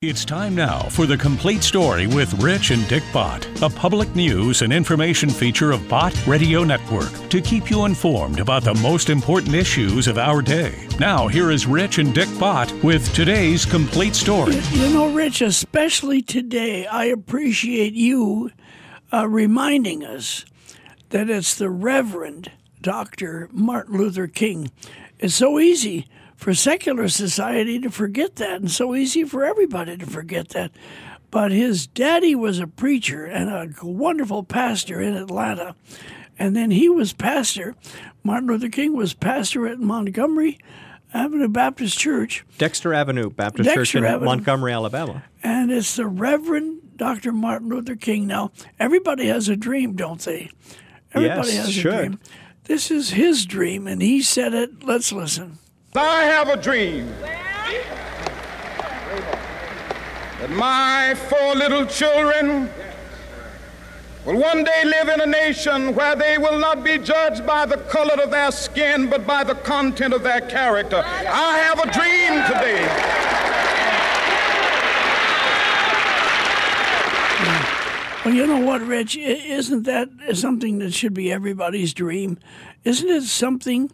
It's time now for the complete story with Rich and Dick Bott, a public news and information feature of Bott Radio Network to keep you informed about the most important issues of our day. Now, here is Rich and Dick Bott with today's complete story. You, you know, Rich, especially today, I appreciate you uh, reminding us that it's the Reverend Dr. Martin Luther King. It's so easy for secular society to forget that, and so easy for everybody to forget that. But his daddy was a preacher and a wonderful pastor in Atlanta. And then he was pastor. Martin Luther King was pastor at Montgomery Avenue Baptist Church. Dexter Avenue Baptist Dexter Church in Avenue. Montgomery, Alabama. And it's the Reverend Dr. Martin Luther King. Now, everybody has a dream, don't they? Everybody Yes, has sure. a dream. This is his dream, and he said it. Let's listen. I have a dream that my four little children will one day live in a nation where they will not be judged by the color of their skin, but by the content of their character. I have a dream today. Well, you know what, Rich? Isn't that something that should be everybody's dream? Isn't it something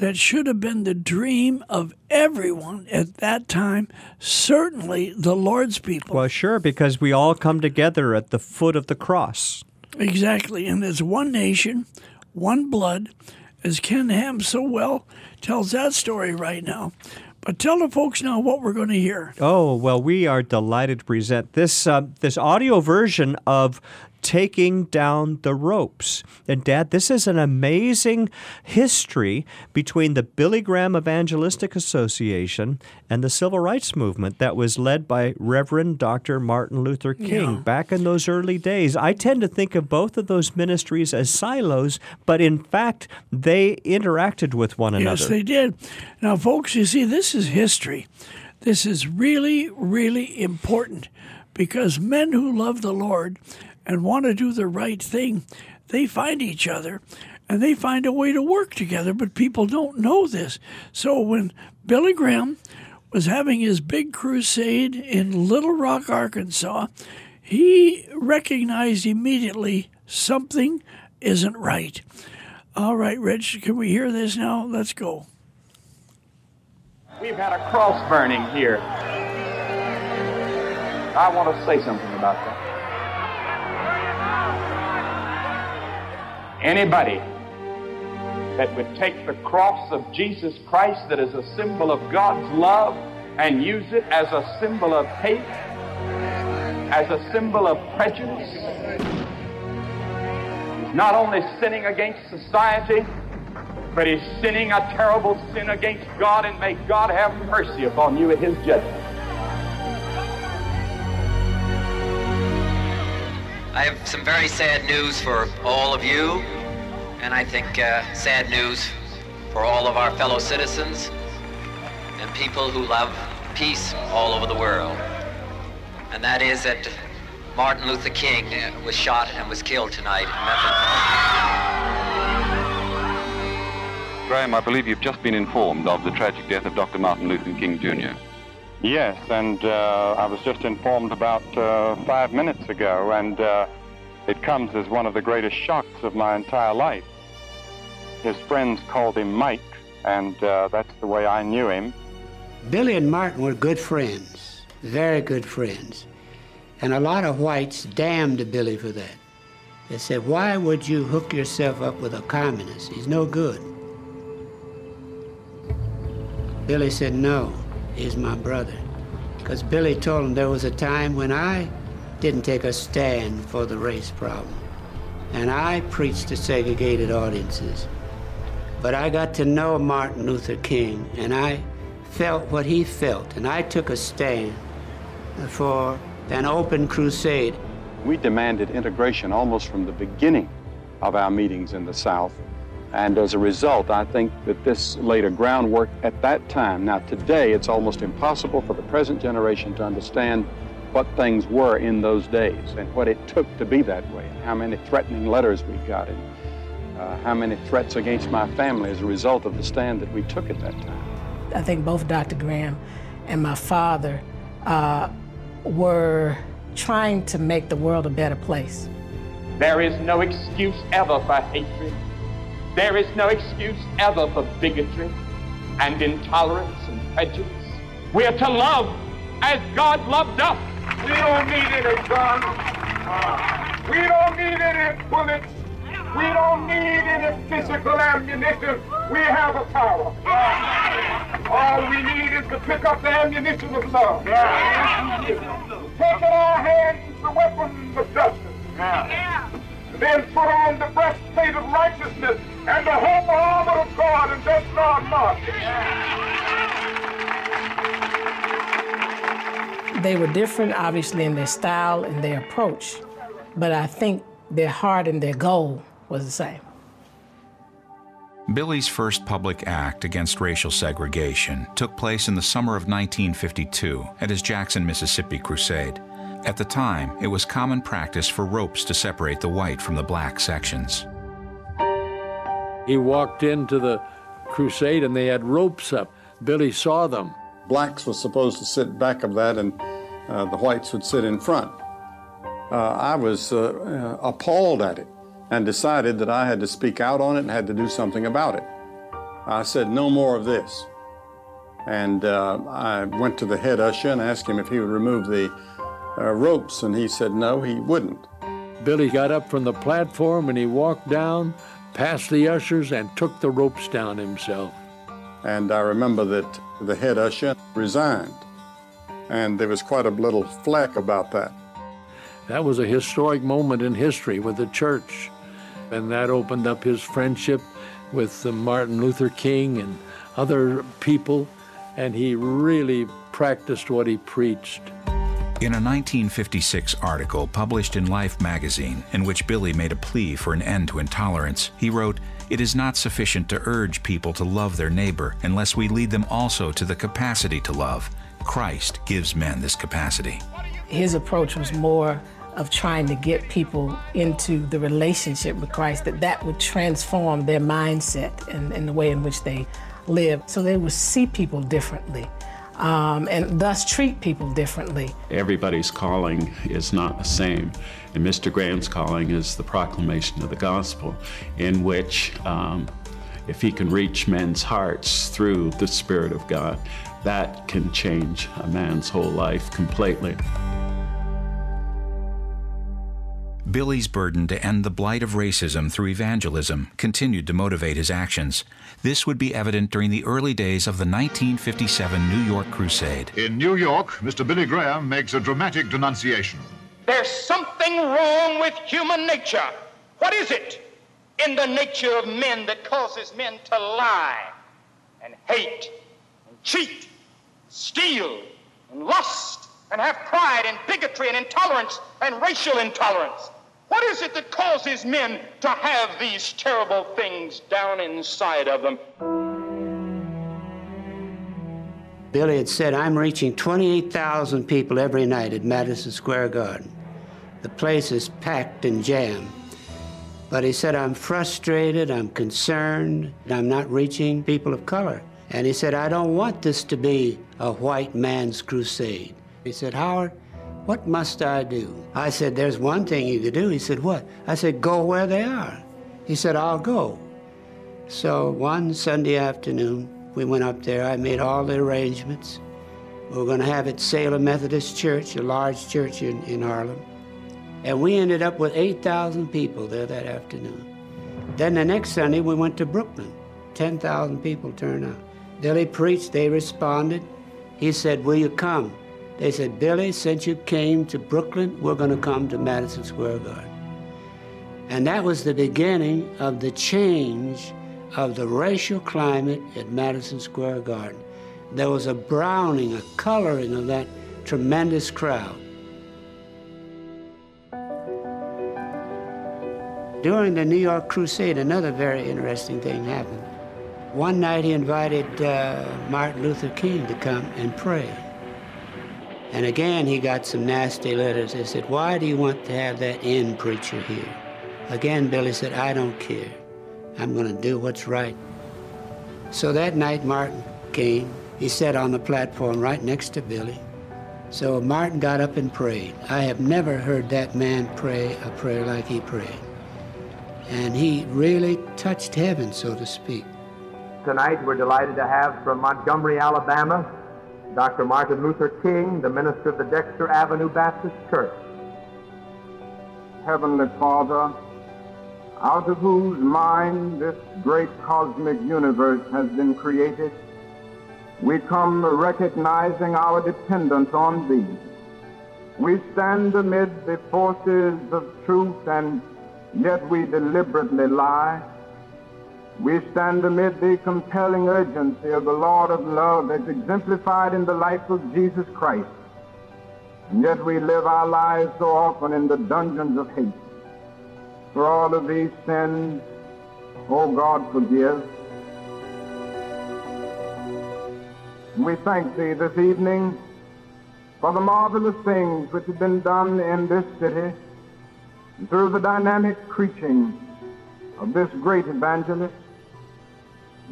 that should have been the dream of everyone at that time? Certainly the Lord's people. Well, sure, because we all come together at the foot of the cross. Exactly. And there's one nation, one blood, as Ken Ham so well tells that story right now. But tell the folks now what we're going to hear. Oh well, we are delighted to present this uh, this audio version of "Taking Down the Ropes." And Dad, this is an amazing history between the Billy Graham Evangelistic Association and the Civil Rights Movement that was led by Reverend Dr. Martin Luther King Yeah. back in those early days. I tend to think of both of those ministries as silos, but in fact, they interacted with one another. Yes, they did. Now, folks, you see, this is history. This is really, really important because men who love the Lord and want to do the right thing, they find each other and they find a way to work together, but people don't know this. So when Billy Graham was having his big crusade in Little Rock, Arkansas, he recognized immediately something isn't right. All right, Rich, can we hear this now? Let's go. We've had a cross burning here. I want to say something about that. Anybody that would take the cross of Jesus Christ, that is a symbol of God's love, and use it as a symbol of hate, as a symbol of prejudice, is not only sinning against society, but he's sinning a terrible sin against God, and may God have mercy upon you at his judgment. I have some very sad news for all of you, and I think uh, sad news for all of our fellow citizens and people who love peace all over the world. And that is that Martin Luther King uh, was shot and was killed tonight in Memphis. Graham, I believe you've just been informed of the tragic death of Dr. Martin Luther King Jr. Yes, and uh, I was just informed about uh, five minutes ago, and uh, it comes as one of the greatest shocks of my entire life. His friends called him Mike, and uh, that's the way I knew him. Billy and Martin were good friends, very good friends. And a lot of whites damned Billy for that. They said, Why would you hook yourself up with a communist? He's no good. Billy said, No, he's my brother. Because Billy told him there was a time when I didn't take a stand for the race problem. And I preached to segregated audiences. But I got to know Martin Luther King, and I felt what he felt, and I took a stand for an open crusade. We demanded integration almost from the beginning of our meetings in the South. And as a result, I think that this laid a groundwork at that time. Now, today, it's almost impossible for the present generation to understand what things were in those days and what it took to be that way, and how many threatening letters we got, and uh, how many threats against my family as a result of the stand that we took at that time. I think both Dr. Graham and my father uh, were trying to make the world a better place. There is no excuse ever for hatred. There is no excuse ever for bigotry and intolerance and prejudice. We are to love as God loved us. We don't need any guns. We don't need any bullets. We don't need any physical ammunition. We have a power. All we need is to pick up the ammunition of love. Take in our hands the weapons of justice. Then put on the breastplate of righteousness and the whole armor of God and just not march. They were different, obviously, in their style and their approach, but I think their heart and their goal was the same. Billy's first public act against racial segregation took place in the summer of 1952 at his Jackson, Mississippi crusade. At the time, it was common practice for ropes to separate the white from the black sections. He walked into the crusade and they had ropes up. Billy saw them. Blacks were supposed to sit back of that and uh, the whites would sit in front. Uh, I was uh, uh appalled at it and decided that I had to speak out on it and had to do something about it. I said, no more of this. And uh, I went to the head usher and asked him if he would remove the uh, ropes, and he said no, he wouldn't. Billy got up from the platform and he walked down, past the ushers, and took the ropes down himself. And I remember that the head usher resigned, and there was quite a little flack about that. That was a historic moment in history with the church and that opened up his friendship with Martin Luther King and other people, and he really practiced what he preached. In a 1956 article published in Life magazine, in which Billy made a plea for an end to intolerance, he wrote, It is not sufficient to urge people to love their neighbor unless we lead them also to the capacity to love. Christ gives men this capacity. His approach was more of trying to get people into the relationship with Christ, that that would transform their mindset and, and the way in which they live. So they would see people differently. Um, and thus treat people differently. Everybody's calling is not the same. And Mr. Graham's calling is the proclamation of the gospel, in which, um, if he can reach men's hearts through the Spirit of God, that can change a man's whole life completely. Billy's burden to end the blight of racism through evangelism continued to motivate his actions. This would be evident during the early days of the 1957 New York Crusade. In New York, Mr. Billy Graham makes a dramatic denunciation. There's something wrong with human nature. What is it in the nature of men that causes men to lie and hate and cheat, steal and lust and have pride and bigotry and intolerance and racial intolerance? What is it that causes men to have these terrible things down inside of them? Billy had said, I'm reaching 28,000 people every night at Madison Square Garden. The place is packed and jammed. But he said, I'm frustrated, I'm concerned, I'm not reaching people of color. And he said, I don't want this to be a white man's crusade. He said, Howard, what must I do? I said, There's one thing you could do. He said, What? I said, Go where they are. He said, I'll go. So one Sunday afternoon, we went up there. I made all the arrangements. We were going to have it Salem Methodist Church, a large church in, in Harlem. And we ended up with 8,000 people there that afternoon. Then the next Sunday, we went to Brooklyn. 10,000 people turned out. Billy preached, they responded. He said, Will you come? They said, Billy, since you came to Brooklyn, we're going to come to Madison Square Garden. And that was the beginning of the change of the racial climate at Madison Square Garden. There was a browning, a coloring of that tremendous crowd. During the New York Crusade, another very interesting thing happened. One night he invited uh, Martin Luther King to come and pray. And again, he got some nasty letters. They said, Why do you want to have that in preacher here? Again, Billy said, I don't care. I'm going to do what's right. So that night, Martin came. He sat on the platform right next to Billy. So Martin got up and prayed. I have never heard that man pray a prayer like he prayed. And he really touched heaven, so to speak. Tonight, we're delighted to have from Montgomery, Alabama, Dr. Martin Luther King, the minister of the Dexter Avenue Baptist Church. Heavenly Father, out of whose mind this great cosmic universe has been created, we come recognizing our dependence on Thee. We stand amid the forces of truth and yet we deliberately lie. We stand amid the compelling urgency of the Lord of love as exemplified in the life of Jesus Christ. And yet we live our lives so often in the dungeons of hate. For all of these sins, oh God, forgive. We thank Thee this evening for the marvelous things which have been done in this city through the dynamic preaching of this great evangelist.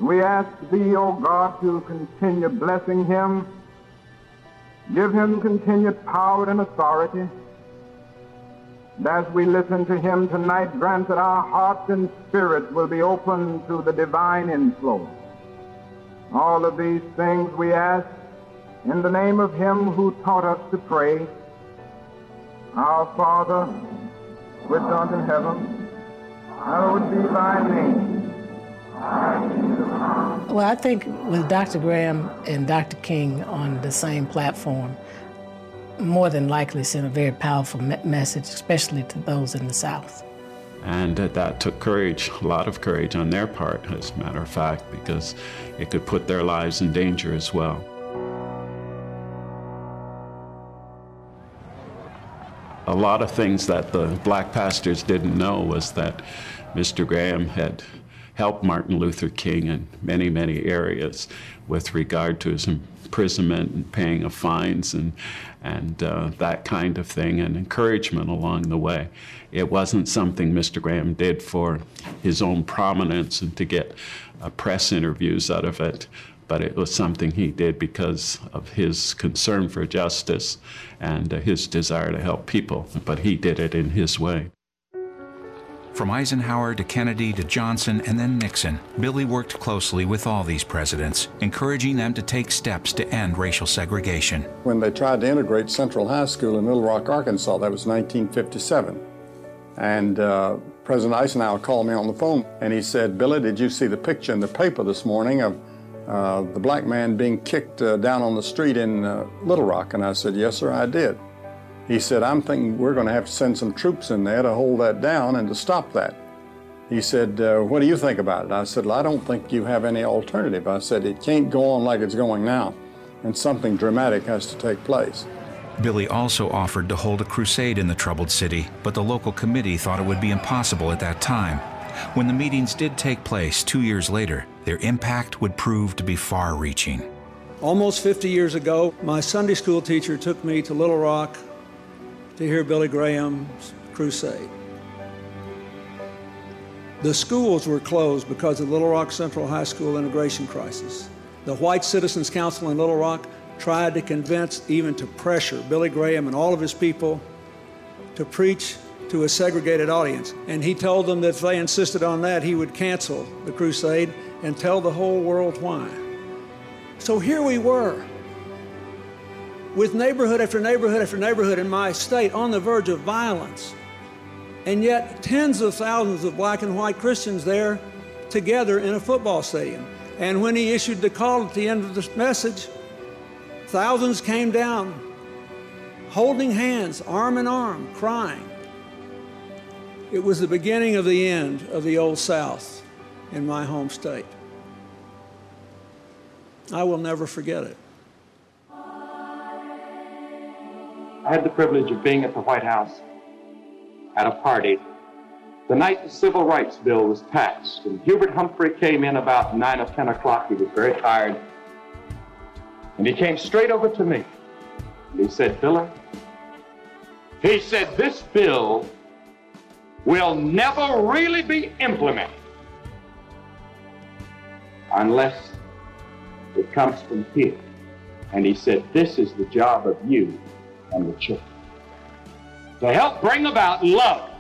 We ask Thee, O God, to continue blessing him, give him continued power and authority. And as we listen to him tonight, grant that our hearts and spirits will be open to the divine inflow. All of these things we ask in the name of him who taught us to pray. Our Father, which art in heaven, hallowed be thy name. Well, I think with Dr. Graham and Dr. King on the same platform, more than likely sent a very powerful me- message, especially to those in the South. And that took courage, a lot of courage on their part, as a matter of fact, because it could put their lives in danger as well. A lot of things that the black pastors didn't know was that Mr. Graham had helped Martin Luther King in many, many areas with regard to his imprisonment and paying of fines and, and uh, that kind of thing, and encouragement along the way. It wasn't something Mr. Graham did for his own prominence and to get uh, press interviews out of it, but it was something he did because of his concern for justice and uh, his desire to help people. But he did it in his way. From Eisenhower to Kennedy to Johnson and then Nixon, Billy worked closely with all these presidents, encouraging them to take steps to end racial segregation. When they tried to integrate Central High School in Little Rock, Arkansas, that was 1957. And uh, President Eisenhower called me on the phone and he said, Billy, did you see the picture in the paper this morning of uh, the black man being kicked uh, down on the street in uh, Little Rock? And I said, Yes, sir, I did. He said, I'm thinking we're going to have to send some troops in there to hold that down and to stop that. He said, uh, What do you think about it? I said, well, I don't think you have any alternative. I said, It can't go on like it's going now, and something dramatic has to take place. Billy also offered to hold a crusade in the troubled city, but the local committee thought it would be impossible at that time. When the meetings did take place two years later, their impact would prove to be far reaching. Almost 50 years ago, my Sunday school teacher took me to Little Rock to hear Billy Graham's crusade. The schools were closed because of Little Rock Central High School integration crisis. The White Citizens Council in Little Rock tried to convince, even to pressure, Billy Graham and all of his people to preach to a segregated audience. And he told them that if they insisted on that, he would cancel the crusade and tell the whole world why. So here we were, with neighborhood after neighborhood after neighborhood in my state on the verge of violence. And yet, tens of thousands of black and white Christians there together in a football stadium. And when he issued the call at the end of the message, thousands came down holding hands, arm in arm, crying. It was the beginning of the end of the Old South in my home state. I will never forget it. I had the privilege of being at the White House at a party the night the Civil Rights Bill was passed. And Hubert Humphrey came in about 9 or 10 o'clock. He was very tired. And he came straight over to me. And he said, Billy, he said, this bill will never really be implemented unless it comes from here. And he said, This is the job of you and the children to help bring about love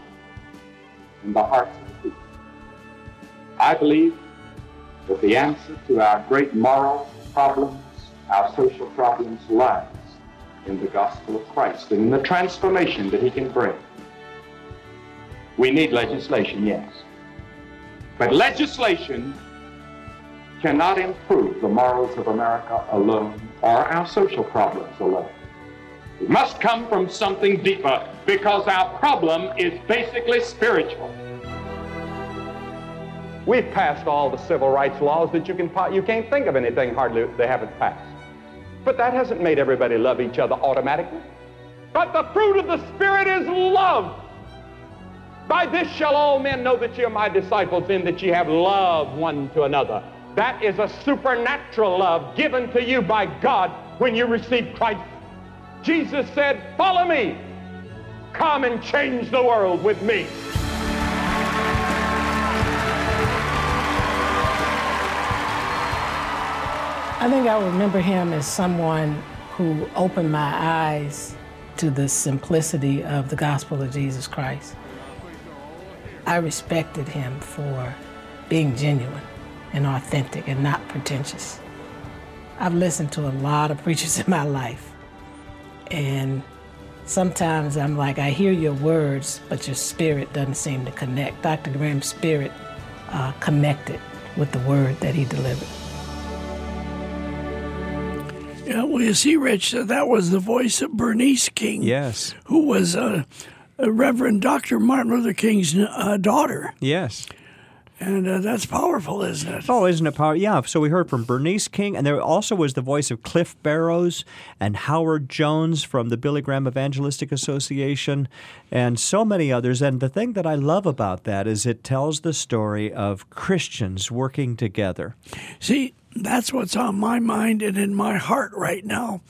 in the hearts of the people. I believe that the answer to our great moral problems, our social problems, lies in the gospel of Christ and in the transformation that he can bring. We need legislation, yes. But legislation cannot improve the morals of America alone or our social problems alone. Must come from something deeper because our problem is basically spiritual. We've passed all the civil rights laws that you can you can't think of anything hardly they haven't passed. But that hasn't made everybody love each other automatically. But the fruit of the Spirit is love. By this shall all men know that ye are my disciples, in that ye have love one to another. That is a supernatural love given to you by God when you receive Christ. Jesus said, Follow me. Come and change the world with me. I think I remember him as someone who opened my eyes to the simplicity of the gospel of Jesus Christ. I respected him for being genuine and authentic and not pretentious. I've listened to a lot of preachers in my life, and sometimes I'm like, I hear your words, but your spirit doesn't seem to connect. Dr. Graham's spirit uh, connected with the word that he delivered. Yeah, well, you see, Rich, that was the voice of Bernice King. Yes. Who was uh, Reverend Dr. Martin Luther King's uh, daughter. Yes. And uh, that's powerful, isn't it? Oh, isn't it powerful? Yeah. So we heard from Bernice King, and there also was the voice of Cliff Barrows and Howard Jones from the Billy Graham Evangelistic Association, and so many others. And the thing that I love about that is it tells the story of Christians working together. See, that's what's on my mind and in my heart right now.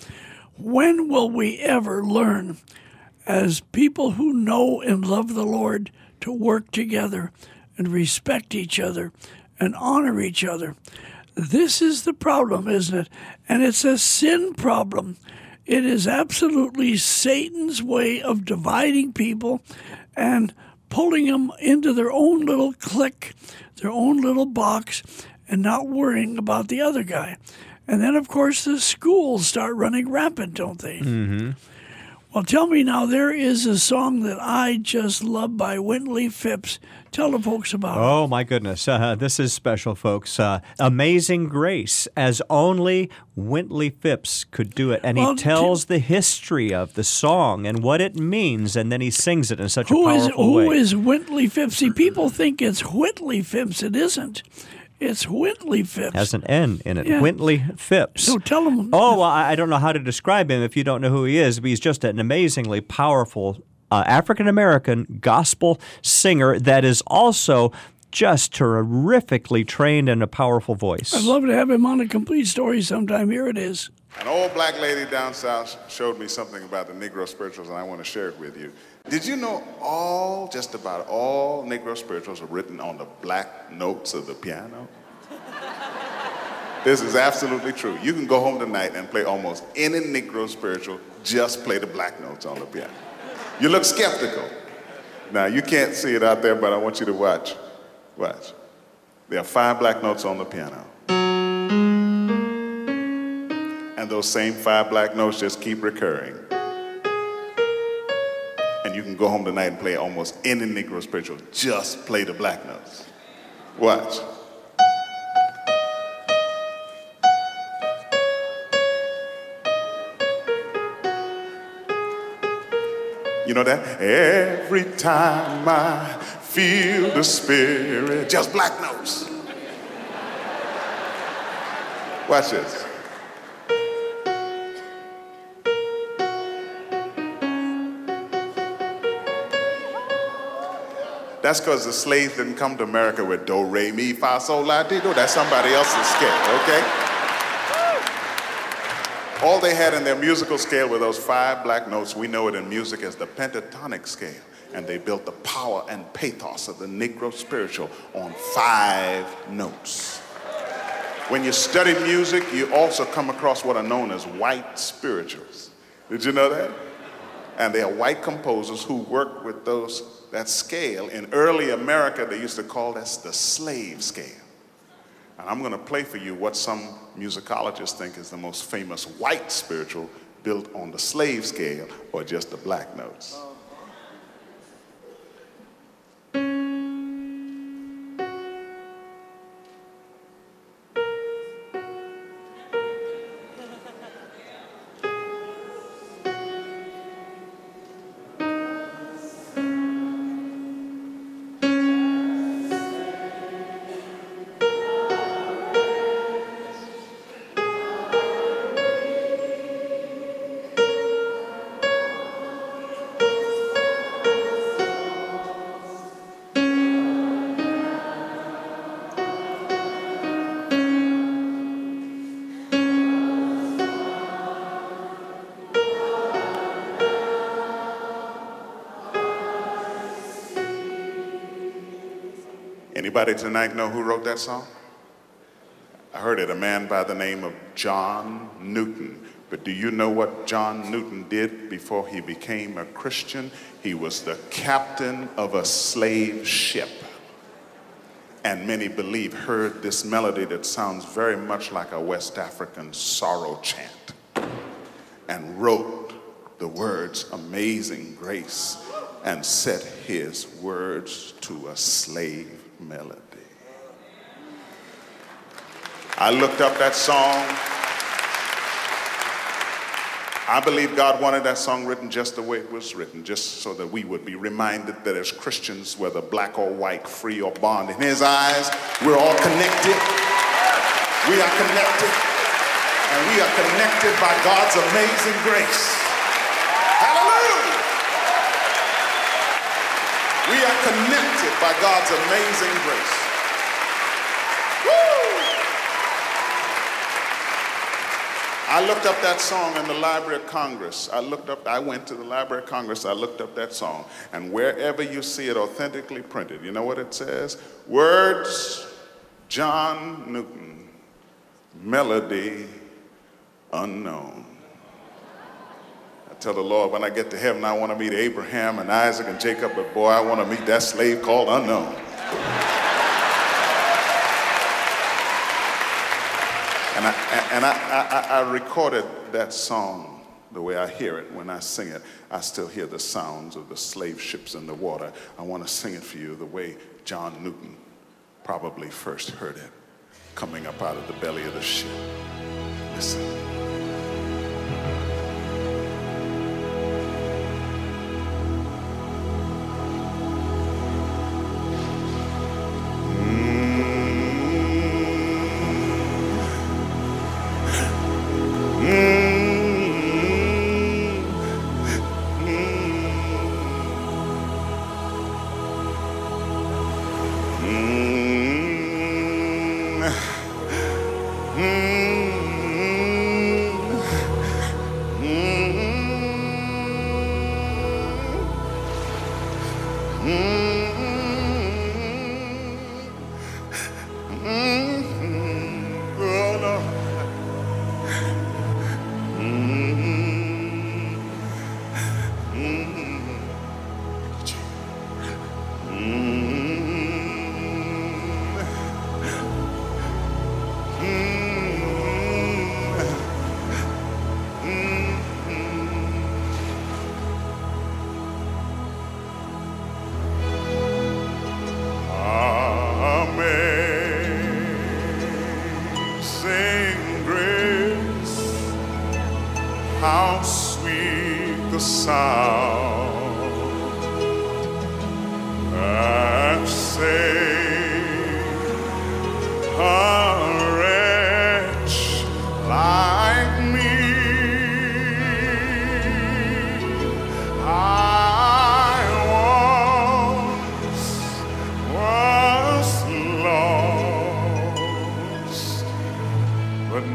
When will we ever learn, as people who know and love the Lord, to work together and respect each other and honor each other? This is the problem, isn't it? And it's a sin problem. It is absolutely Satan's way of dividing people and pulling them into their own little clique, their own little box, and not worrying about the other guy. And then, of course, the schools start running rampant, don't they? Mm-hmm. Well, tell me now, there is a song that I just love by Wintley Phipps. Tell the folks about it. Oh, my goodness. Uh, this is special, folks. Uh, Amazing Grace, as only Wintley Phipps could do it. And Well, he tells the history of the song and what it means, and then he sings it in such Who a is powerful who way. is Wintley Phipps? See, people think it's Whitley Phipps. It isn't. It's Wintley Phipps. has an N in it. Yeah. Wintley Phipps. So tell them. Oh, well, I don't know how to describe him if you don't know who he is, but he's just an amazingly powerful uh, African American gospel singer that is also just terrifically trained and a powerful voice. I'd love to have him on a complete story sometime. Here it is. An old black lady down south showed me something about the Negro spirituals, and I want to share it with you. Did you know all, just about all Negro spirituals are written on the black notes of the piano? This is absolutely true. You can go home tonight and play almost any Negro spiritual, just play the black notes on the piano. You look skeptical. Now, you can't see it out there, but I want you to watch. Watch. There are five black notes on the piano. And those same five black notes just keep recurring. And you can go home tonight and play almost any Negro spiritual. Just play the black notes. Watch. You know that? Every time I feel the spirit, just black notes. Watch this. That's because the slaves didn't come to America with do, re, mi, fa, sol, la, ti, do. That's somebody else's scale, okay? All they had in their musical scale were those five black notes. We know it in music as the pentatonic scale. And they built the power and pathos of the Negro spiritual on five notes. When you study music, you also come across what are known as white spirituals. Did you know that? And they are white composers who work with those that scale. In early America, they used to call this the slave scale. And I'm going to play for you what some musicologists think is the most famous white spiritual built on the slave scale or just the black notes. Anybody tonight know who wrote that song? I heard it, a man by the name of John Newton. But do you know what John Newton did before he became a Christian? He was the captain of a slave ship. And many believe heard this melody that sounds very much like a West African sorrow chant and wrote the words Amazing Grace and set his words to a slave melody. I looked up that song. I believe God wanted that song written just the way it was written, just so that we would be reminded that as Christians, whether black or white, free or bond, in His eyes, we're all connected. We are connected, and we are connected by God's amazing grace. Hallelujah! We are connected by God's amazing grace. Woo! I looked up that song in the Library of Congress. I looked up, I went to the Library of Congress, I looked up that song. And wherever you see it authentically printed, you know what it says? Words, John Newton, melody unknown. Tell the Lord when I get to heaven, I want to meet Abraham and Isaac and Jacob, but boy, I want to meet that slave called unknown. And I, and I, I, I, recorded that song the way I hear it. When I sing it, I still hear the sounds of the slave ships in the water. I want to sing it for you the way John Newton probably first heard it coming up out of the belly of the ship. Listen.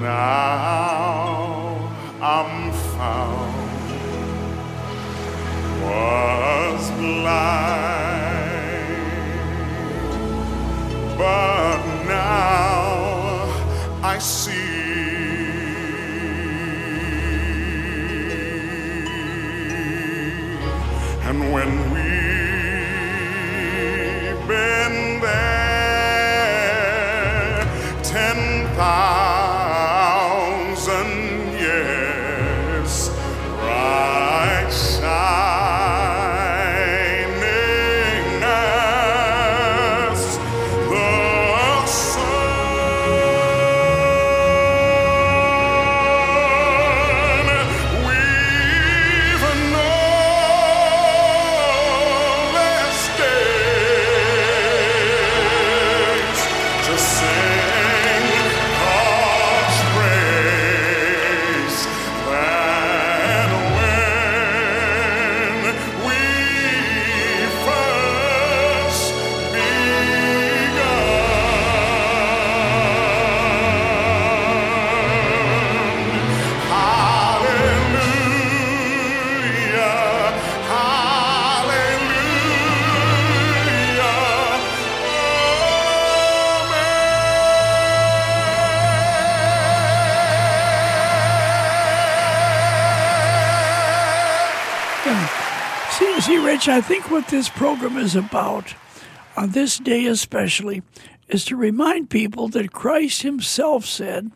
Now I'm found, was blind, but now I see. I think what this program is about, on this day especially, is to remind people that Christ Himself said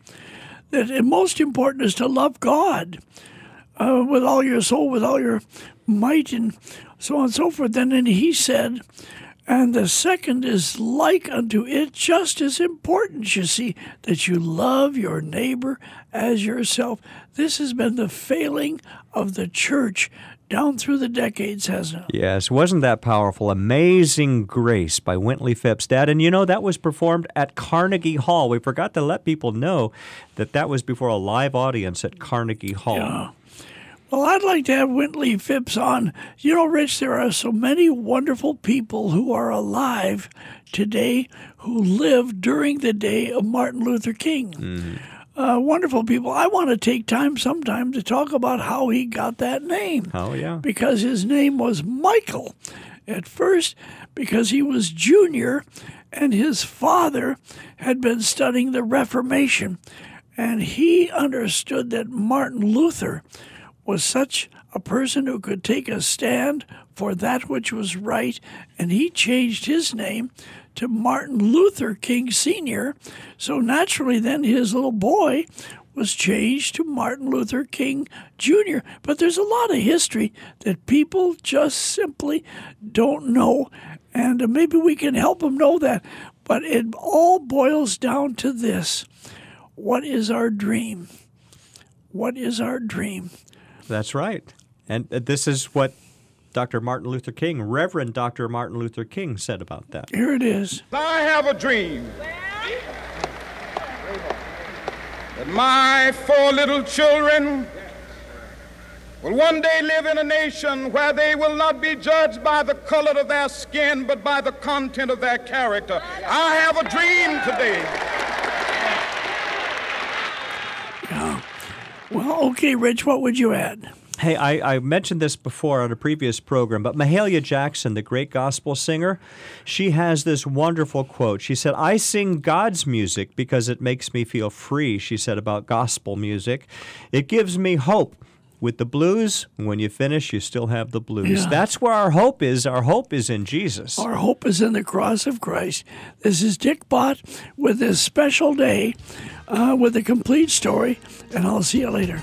that the most important is to love God uh, with all your soul, with all your might, and so on and so forth. And then He said, and the second is like unto it, just as important, you see, that you love your neighbor as yourself. This has been the failing of the church down through the decades, hasn't it? Yes, wasn't that powerful? Amazing Grace by Wintley Phipps, Dad. And you know, that was performed at Carnegie Hall. We forgot to let people know that that was before a live audience at Carnegie Hall. Yeah. Well, I'd like to have Wintley Phipps on. You know, Rich, there are so many wonderful people who are alive today who lived during the day of Martin Luther King. Mm-hmm. Uh, wonderful people. I want to take time sometime to talk about how he got that name. Oh, yeah. Because his name was Michael at first, because he was junior and his father had been studying the Reformation. And he understood that Martin Luther was such a person who could take a stand for that which was right, and he changed his name to Martin Luther King Sr. So naturally, then his little boy was changed to Martin Luther King Jr. But there's a lot of history that people just simply don't know, and maybe we can help them know that. But it all boils down to this what is our dream? What is our dream? That's right. And uh, this is what Dr. Martin Luther King, Reverend Dr. Martin Luther King, said about that. Here it is. I have a dream that my four little children will one day live in a nation where they will not be judged by the color of their skin, but by the content of their character. I have a dream today. Yeah. Well, okay, Rich, what would you add? Hey, I, I mentioned this before on a previous program, but Mahalia Jackson, the great gospel singer, she has this wonderful quote. She said, I sing God's music because it makes me feel free, she said about gospel music. It gives me hope. With the blues, when you finish, you still have the blues. Yeah. That's where our hope is. Our hope is in Jesus. Our hope is in the cross of Christ. This is Dick Bott with this special day uh, with a complete story, and I'll see you later.